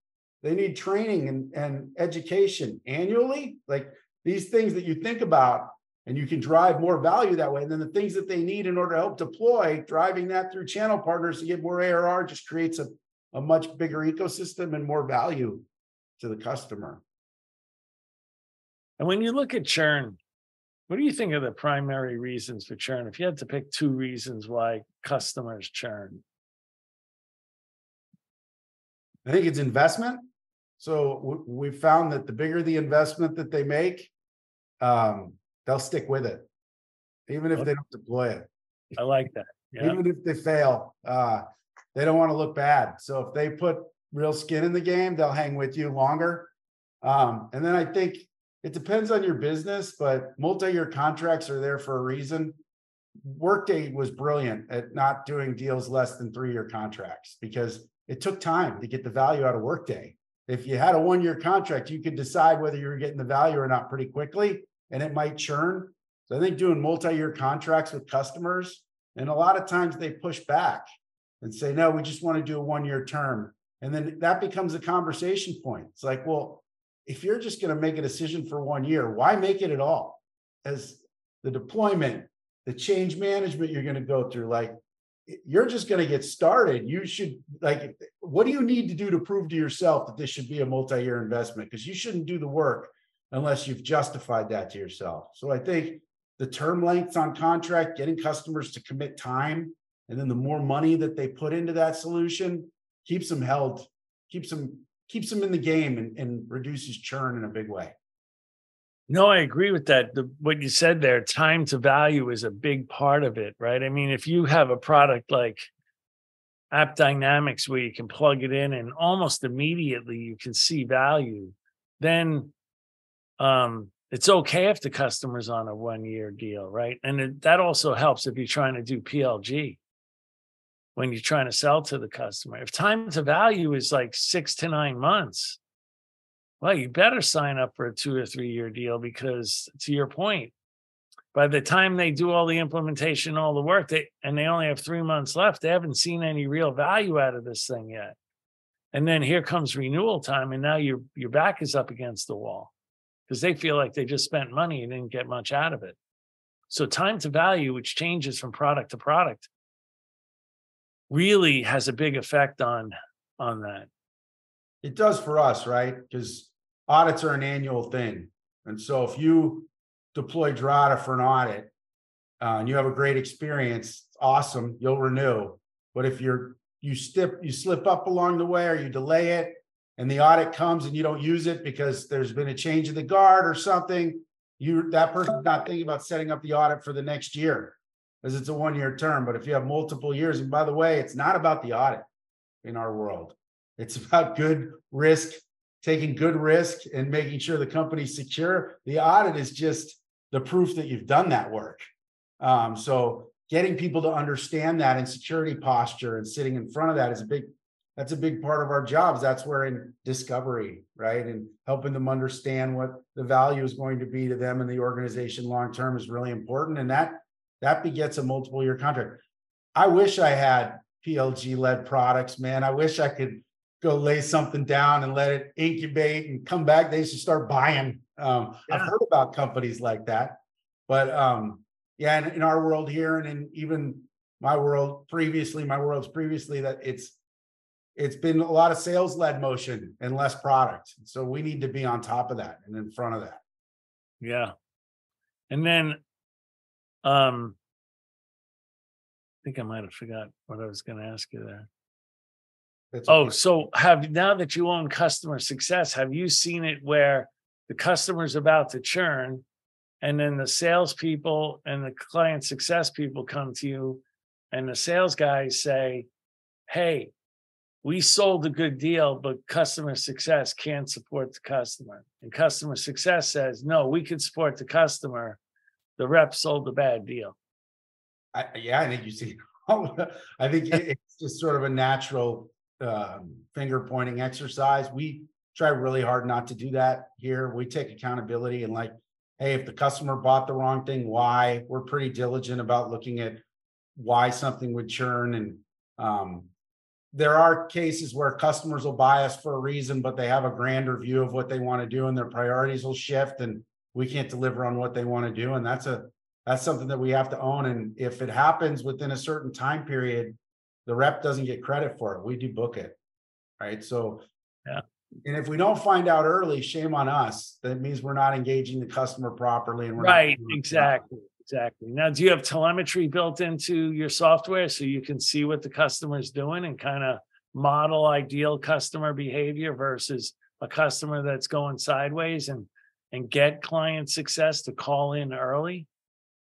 They need training and, and education annually. Like these things that you think about and you can drive more value that way. And then the things that they need in order to help deploy, driving that through channel partners to get more ARR just creates a, a much bigger ecosystem and more value to the customer. And when you look at churn, what do you think are the primary reasons for churn? If you had to pick two reasons why customers churn, I think it's investment. So we found that the bigger the investment that they make, um, they'll stick with it, even if they don't deploy it. I like that. Yeah. Even if they fail, uh, they don't want to look bad. So if they put real skin in the game, they'll hang with you longer. Um, and then I think it depends on your business, but multi-year contracts are there for a reason. Workday was brilliant at not doing deals less than three-year contracts because it took time to get the value out of Workday. If you had a one-year contract, you could decide whether you were getting the value or not pretty quickly, and it might churn. So I think doing multi-year contracts with customers, and a lot of times they push back and say, no, we just want to do a one-year term. And then that becomes a conversation point. It's like, well, if you're just going to make a decision for one year, why make it at all? As the deployment, the change management you're going to go through, like you're just going to get started. You should like, what do you need to do to prove to yourself that this should be a multi-year investment? Because you shouldn't do the work unless you've justified that to yourself. So I think the term lengths on contract, getting customers to commit time, and then the more money that they put into that solution keeps them held, keeps them keeps them in the game and, and reduces churn in a big way. No, I agree with that. The, what you said there, time to value is a big part of it, right? I mean, if you have a product like App Dynamics where you can plug it in and almost immediately you can see value, then um, it's okay if the customer's on a one year deal, right? And it, that also helps if you're trying to do PLG when you're trying to sell to the customer. If time to value is like six to nine months, well, you better sign up for a two or three year deal because, to your point, by the time they do all the implementation, all the work, they and they only have three months left, they haven't seen any real value out of this thing yet. And then here comes renewal time, and now your your back is up against the wall because they feel like they just spent money and didn't get much out of it. So time to value, which changes from product to product, really has a big effect on on that. It does for us, right? Because audits are an annual thing. And so if you deploy Drata for an audit uh, and you have a great experience, awesome, you'll renew. But if you're you step you slip up along the way or you delay it and the audit comes and you don't use it because there's been a change of the guard or something, you that person's not thinking about setting up the audit for the next year because it's a one year term. But if you have multiple years, and by the way, it's not about the audit in our world, it's about good risk, taking good risk and making sure the company's secure. The audit is just the proof that you've done that work. Um, so getting people to understand that and security posture and sitting in front of that is a big that's a big part of our jobs that's where in discovery right and helping them understand what the value is going to be to them and the organization long term is really important and that that begets a multiple year contract. I wish I had PLG led products, man. I wish I could go lay something down and let it incubate and come back. They should start buying. Um, yeah. I've heard about companies like that, but um, yeah, in, in, our world here and in even my world previously, my worlds previously, that it's it's been a lot of sales led motion and less product. So we need to be on top of that and in front of that. Yeah. And then um, I think I might have forgot what I was going to ask you there. That's oh, okay. so have now that you own customer success, have you seen it where the customer's about to churn, and then the salespeople and the client success people come to you, and the sales guys say, "Hey, we sold a good deal, but customer success can't support the customer," and customer success says, "No, we can support the customer, the rep sold a bad deal. I, yeah, I think you see. *laughs* I think it's just sort of a natural um, finger pointing exercise. We try really hard not to do that here. We take accountability and like, hey, if the customer bought the wrong thing, why? We're pretty diligent about looking at why something would churn. And um, there are cases where customers will buy us for a reason, but they have a grander view of what they want to do and their priorities will shift. And we can't deliver on what they want to do and that's a that's something that we have to own and if it happens within a certain time period the rep doesn't get credit for it. We do book it right? So yeah. and if we don't find out early shame on us. That means we're not engaging the customer properly and we're right exactly exactly. Now do you have telemetry built into your software so you can see what the customer is doing and kind of model ideal customer behavior versus a customer that's going sideways and and get client success to call in early?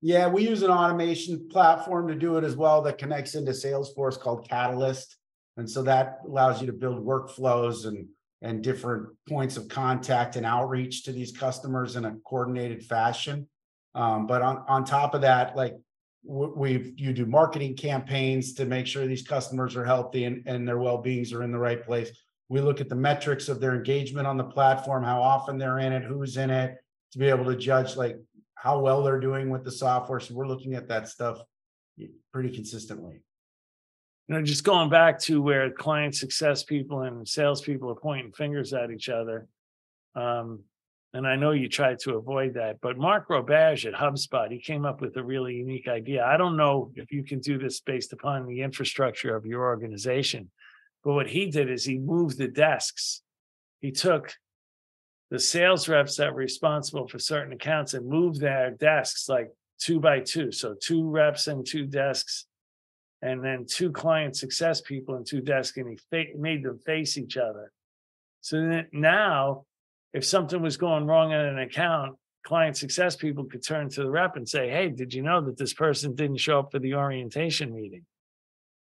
Yeah, we use an automation platform to do it as well that connects into Salesforce called Catalyst. And so that allows you to build workflows and and different points of contact and outreach to these customers in a coordinated fashion. Um, but on, on top of that, like we you do marketing campaigns to make sure these customers are healthy and, and their well-beings are in the right place. We look at the metrics of their engagement on the platform, how often they're in it, who's in it, to be able to judge like how well they're doing with the software. So we're looking at that stuff pretty consistently. You know, just going back to where client success people and salespeople are pointing fingers at each other. Um, and I know you tried to avoid that, but Mark Roberge at HubSpot, he came up with a really unique idea. I don't know if you can do this based upon the infrastructure of your organization, but what he did is he moved the desks. He took the sales reps that were responsible for certain accounts and moved their desks like two by two. So two reps and two desks, and then two client success people and two desks, and he fa- made them face each other. So now if something was going wrong on an account, client success people could turn to the rep and say, Hey, did you know that this person didn't show up for the orientation meeting?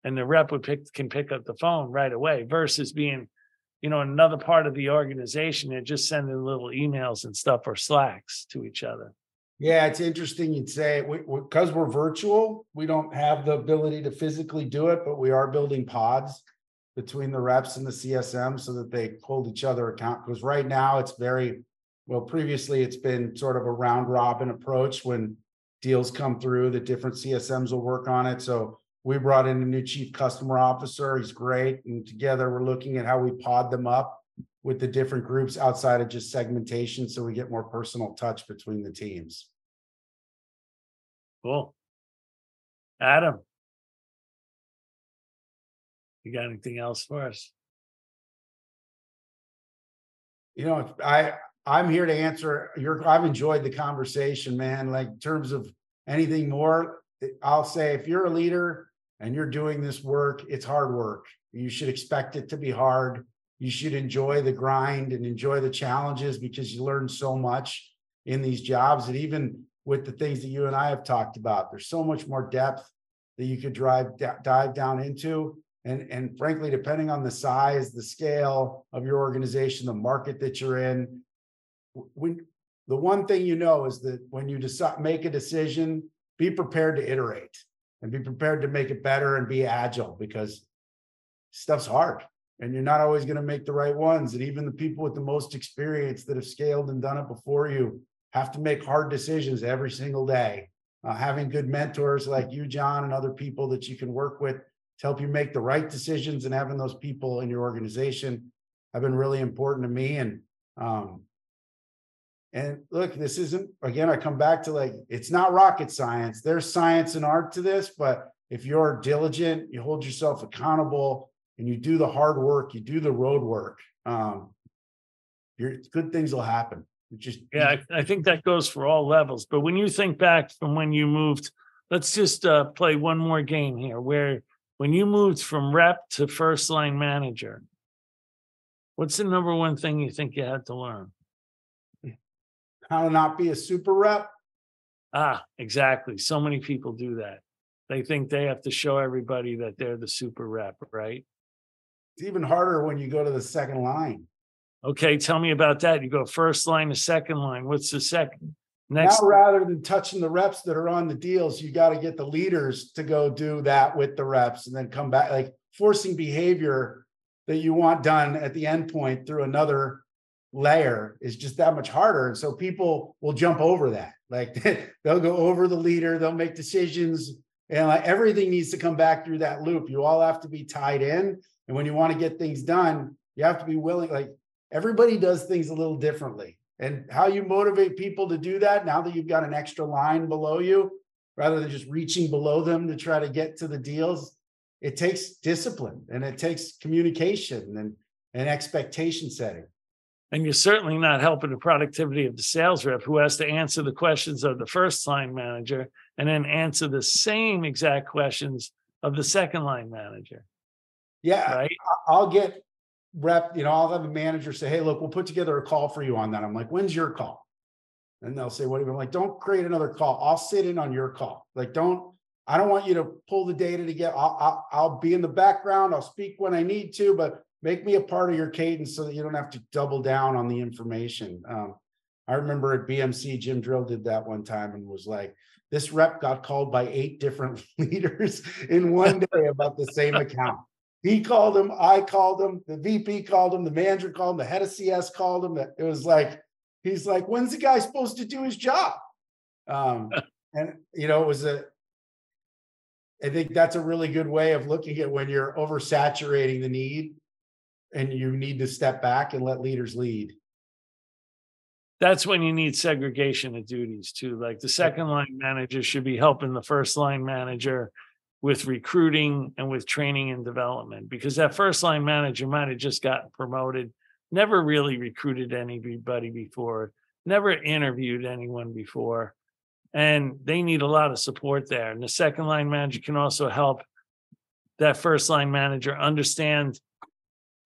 And the rep would pick can pick up the phone right away versus being, you know, another part of the organization and just sending little emails and stuff or slacks to each other. Yeah, it's interesting you'd say because we, are virtual, we don't have the ability to physically do it, but we are building pods between the reps and the CSM so that they hold each other account. Because right now it's very well, previously it's been sort of a round robin approach when deals come through, the different CSMs will work on it. So we brought in a new chief customer officer. He's great. And together we're looking at how we pod them up with the different groups outside of just segmentation so we get more personal touch between the teams. Cool. Adam, you got anything else for us? You know, I I'm here to answer your. I've enjoyed the conversation, man. Like in terms of anything more, I'll say if you're a leader and you're doing this work, it's hard work. You should expect it to be hard. You should enjoy the grind and enjoy the challenges because you learn so much in these jobs. And even with the things that you and I have talked about, there's so much more depth that you could drive dive down into and and frankly depending on the size the scale of your organization the market that you're in when the one thing you know is that when you decide make a decision be prepared to iterate and be prepared to make it better and be agile because stuff's hard and you're not always going to make the right ones and even the people with the most experience that have scaled and done it before you have to make hard decisions every single day uh, having good mentors like you john and other people that you can work with to help you make the right decisions and having those people in your organization have been really important to me. And um, and look, this isn't again, I come back to like it's not rocket science. There's science and art to this, but if you're diligent, you hold yourself accountable and you do the hard work, you do the road work, um, your good things will happen. just yeah, I, I think that goes for all levels. But when you think back from when you moved, let's just uh, play one more game here where when you moved from rep to first line manager, what's the number one thing you think you had to learn? How to not be a super rep. Ah, exactly. So many people do that. They think they have to show everybody that they're the super rep, right? It's even harder when you go to the second line. Okay, tell me about that. You go first line to second line. What's the second? Next, now, rather than touching the reps that are on the deals, you got to get the leaders to go do that with the reps and then come back, like forcing behavior that you want done at the end point through another layer is just that much harder. And so people will jump over that. *laughs* Like they'll go over the leader, they'll make decisions, and like everything needs to come back through that loop. You all have to be tied in. And when you want to get things done, you have to be willing, like everybody does things a little differently and how you motivate people to do that now that you've got an extra line below you rather than just reaching below them to try to get to the deals it takes discipline and it takes communication and, and expectation setting and you're certainly not helping the productivity of the sales rep who has to answer the questions of the first line manager and then answer the same exact questions of the second line manager yeah right i'll get rep, you know, I'll have a manager say, Hey, look, we'll put together a call for you on that. I'm like, when's your call? And they'll say, what do you I'm like? Don't create another call. I'll sit in on your call. Like, don't, I don't want you to pull the data to get, I'll, I'll, I'll be in the background. I'll speak when I need to, but make me a part of your cadence so that you don't have to double down on the information. Um, I remember at BMC, Jim Drill did that one time and was like, this rep got called by eight different *laughs* leaders in one *laughs* day about the same account. He called him, I called him, the VP called him, the manager called him, the head of CS called him. It was like, he's like, when's the guy supposed to do his job? Um, *laughs* and you know, it was a I think that's a really good way of looking at when you're oversaturating the need and you need to step back and let leaders lead. That's when you need segregation of duties too. Like the second line manager should be helping the first line manager with recruiting and with training and development because that first line manager might have just gotten promoted, never really recruited anybody before, never interviewed anyone before. And they need a lot of support there. And the second line manager can also help that first line manager understand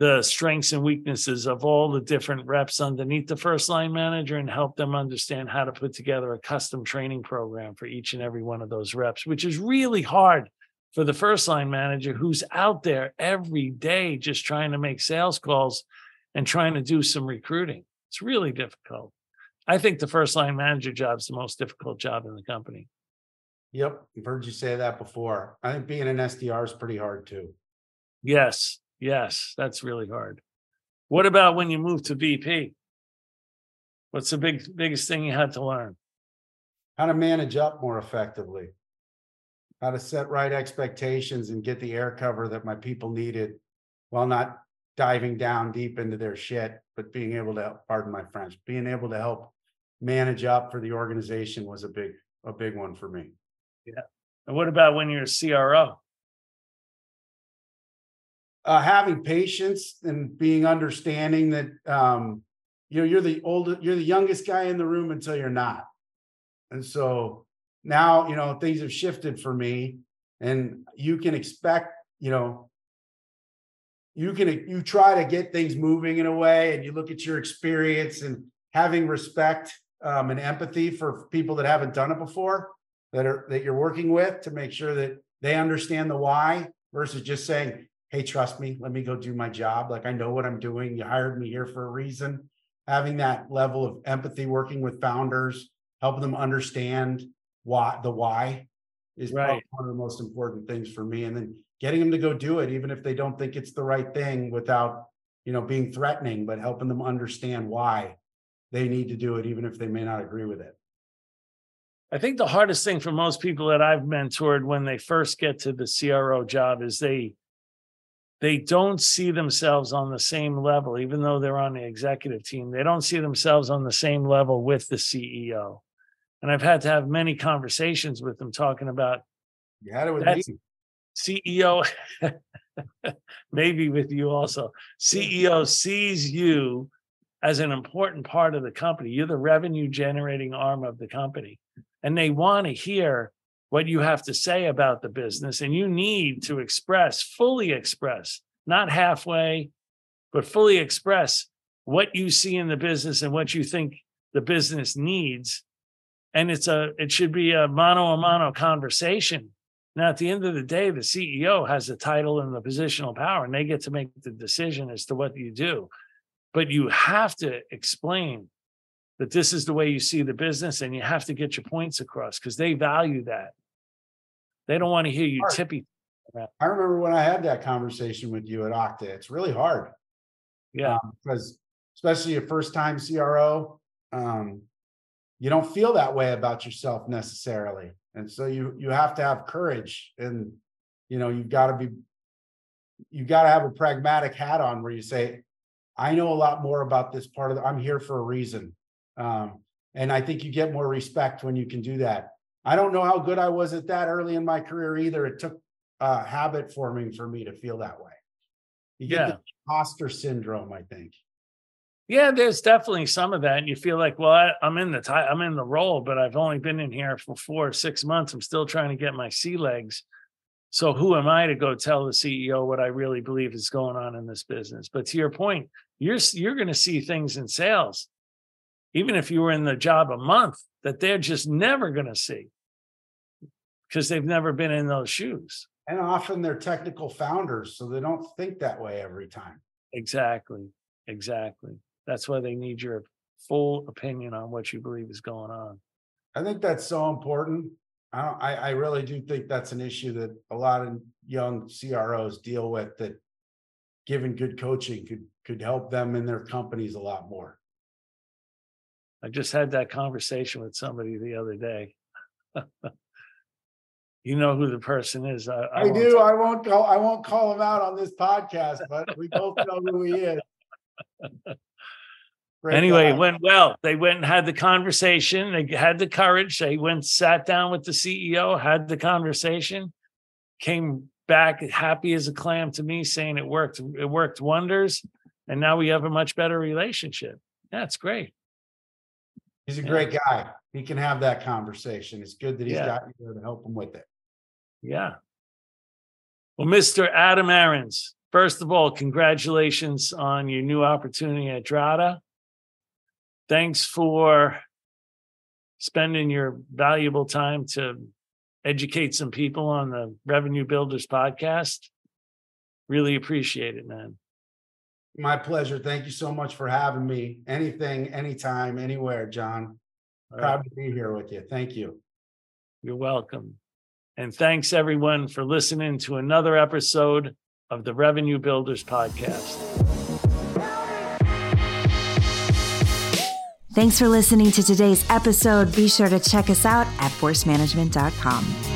the strengths and weaknesses of all the different reps underneath the first line manager and help them understand how to put together a custom training program for each and every one of those reps, which is really hard for the first line manager who's out there every day just trying to make sales calls and trying to do some recruiting. It's really difficult. I think the first line manager job is the most difficult job in the company. Yep, I've heard you say that before. I think being an SDR is pretty hard too. Yes, Yes, that's really hard. What about when you move to VP? What's the big biggest thing you had to learn? How to manage up more effectively. How to set right expectations and get the air cover that my people needed while not diving down deep into their shit, but being able to, pardon my French, being able to help manage up for the organization was a big, a big one for me. Yeah. And what about when you're a CRO? Uh, having patience and being understanding that um, you know you're the oldest, you're the youngest guy in the room until you're not, and so now you know things have shifted for me, and you can expect you know you can you try to get things moving in a way, and you look at your experience and having respect um, and empathy for people that haven't done it before that are that you're working with to make sure that they understand the why versus just saying hey, trust me, let me go do my job. Like I know what I'm doing. You hired me here for a reason. Having that level of empathy, working with founders, helping them understand why the why is right. one of the most important things for me. And then getting them to go do it, even if they don't think it's the right thing without, you know, being threatening, but helping them understand why they need to do it, even if they may not agree with it. I think the hardest thing for most people that I've mentored when they first get to the CRO job is they they don't see themselves on the same level, even though they're on the executive team. They don't see themselves on the same level with the CEO. And I've had to have many conversations with them talking about you had it with me. CEO, *laughs* maybe with you also. CEO sees you as an important part of the company. You're the revenue generating arm of the company. And they want to hear what you have to say about the business and you need to express fully express not halfway but fully express what you see in the business and what you think the business needs. And it's a it should be a mano a mano conversation. Now at the end of the day the ceo has the title and the positional power and they get to make the decision as to what you do. But you have to explain that this is the way you see the business and you have to get your points across because they value that they don't want to hear you tippy. I remember when I had that conversation with you at Okta. It's really hard. Yeah. Um, because especially a first time CRO, um, you don't feel that way about yourself necessarily. And so you you have to have courage and you know you've got to be you've got to have a pragmatic hat on where you say, I know a lot more about this part of the, I'm here for a reason. Um, and I think you get more respect when you can do that. I don't know how good I was at that early in my career either. It took uh, habit forming for me to feel that way. You get yeah. the imposter syndrome, I think. Yeah, there's definitely some of that. And you feel like, well, I, am in the t- I'm in the role, but I've only been in here for four or six months. I'm still trying to get my sea legs. So who am I to go tell the CEO what I really believe is going on in this business? But to your point, you're you're going to see things in sales even if you were in the job a month, that they're just never going to see because they've never been in those shoes. And often they're technical founders, so they don't think that way every time. Exactly. Exactly. That's why they need your full opinion on what you believe is going on. I think that's so important. I, don't, I, I really do think that's an issue that a lot of young CROs deal with. That given good coaching could could help them in their companies a lot more. I just had that conversation with somebody the other day. *laughs* you know who the person is. I, I, I do. I won't call. I won't call him out on this podcast, but we both know who he is. *laughs* Great anyway, it went well. They went and had the conversation. They had the courage. They went, sat down with the CEO, had the conversation, came back happy as a clam to me, saying it worked. It worked wonders, and now we have a much better relationship. That's great. He's a great guy. He can have that conversation. It's good that he's yeah. got you there to help him with it. Yeah. Well, Mr. Adam Aarons, first of all, congratulations on your new opportunity at Drata thanks for spending your valuable time to educate some people on the Revenue Builders podcast. Really appreciate it, man. My pleasure. Thank you so much for having me. Anything, anytime, anywhere, John. Proud right. to be here with you. Thank you. You're welcome. And thanks everyone for listening to another episode of the Revenue Builders podcast. Thanks for listening to today's episode. Be sure to check us out at forcemanagement.com.